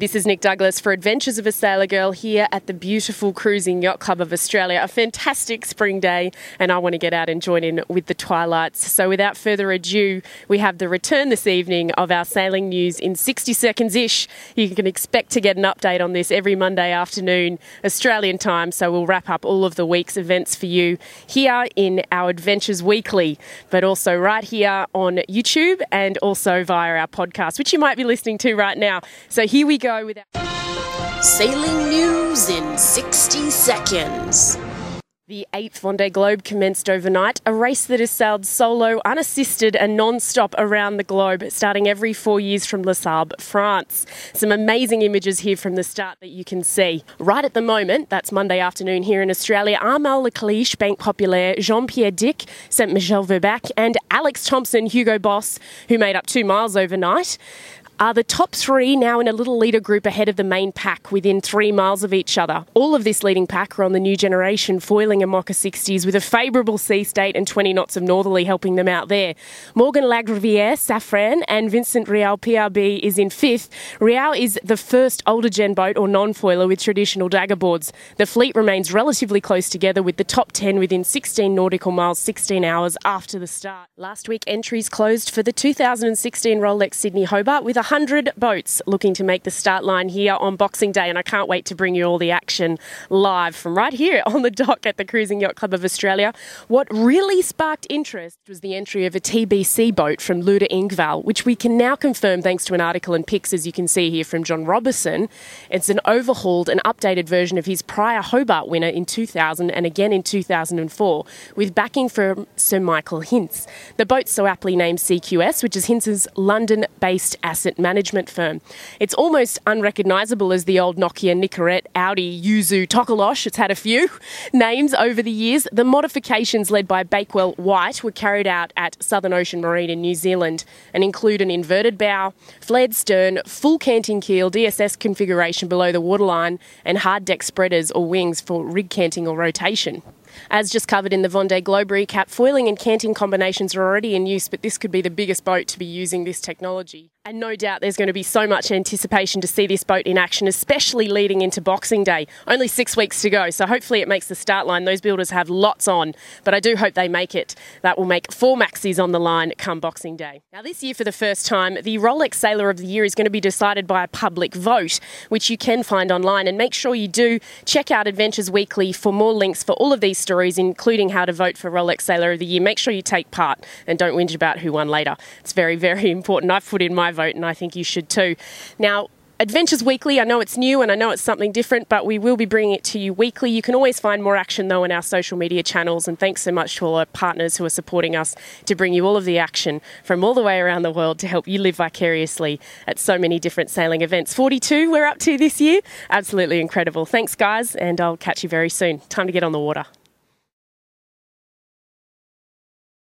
This is Nic Douglass for Adventures of a Sailor Girl here at the beautiful Cruising Yacht Club of Australia. A fantastic spring day, and I want to get out and join in with the twilights. So, without further ado, we have the return this evening of our sailing news in 60 seconds ish. You can expect to get an update on this every Monday afternoon, Australian time. So, we'll wrap up all of the week's events for you here in our Adventures Weekly, but also right here on YouTube and also via our podcast, which you might be listening to right now. So, here we go with our Sailing news in 60 seconds. The eighth Vendée Globe commenced overnight, a race that is sailed solo, unassisted, and non stop around the globe, starting every four years from Les Sables, France. Some amazing images here from the start that you can see. Right at the moment, that's Monday afternoon here in Australia, Armel Lecliche, Banque Populaire, Jean Pierre Dick, St Michel-Virbac, and Alex Thomson, Hugo Boss, who made up two miles overnight are the top three now in a little leader group ahead of the main pack within three miles of each other. All of this leading pack are on the new generation foiling IMOCA 60s with a favourable sea state and 20 knots of northerly helping them out there. Morgan Lagravière, Safran, and Vincent Riou PRB is in fifth. Riou is the first older gen boat or non foiler with traditional dagger boards. The fleet remains relatively close together with the top 10 within 16 nautical miles 16 hours after the start. Last week entries closed for the 2016 Rolex Sydney Hobart with 100 boats looking to make the start line here on Boxing Day, and I can't wait to bring you all the action live from right here on the dock at the Cruising Yacht Club of Australia. What really sparked interest was the entry of a TBC boat from Ludde Ingvall, which we can now confirm thanks to an article and pics, as you can see here from John Robertson. It's an overhauled and updated version of his prior Hobart winner in 2000 and again in 2004, with backing from Sir Michael Hintz. The boat's so aptly named CQS, which is Hintz's London based asset management firm. It's almost unrecognisable as the old Nokia, Nicorette, Audi, Yuzu, Tokolosh. It's had a few names over the years. The modifications led by Bakewell White were carried out at Southern Ocean Marine in New Zealand and include an inverted bow, flared stern, full canting keel, DSS configuration below the waterline, and hard deck spreaders or wings for rig canting or rotation. As just covered in the Vendée Globe recap, foiling and canting combinations are already in use, but this could be the biggest boat to be using this technology. And no doubt there's going to be so much anticipation to see this boat in action, especially leading into Boxing Day. Only six weeks to go, so hopefully it makes the start line. Those builders have lots on, but I do hope they make it. That will make four maxis on the line come Boxing Day. Now, this year, for the first time, the Rolex Sailor of the Year is going to be decided by a public vote, which you can find online. And make sure you do check out Adventures Weekly for more links for all of these stories, including how to vote for Rolex Sailor of the Year. Make sure you take part and don't whinge about who won later. It's very, very important. I've put in my vote, and I think you should too. Now, Adventures Weekly, I know it's new and I know it's something different, but we will be bringing it to you weekly. You can always find more action though in our social media channels. And thanks so much to all our partners who are supporting us to bring you all of the action from all the way around the world to help you live vicariously at so many different sailing events. 42 we're up to this year. Absolutely incredible. Thanks, guys, and I'll catch you very soon. Time to get on the water.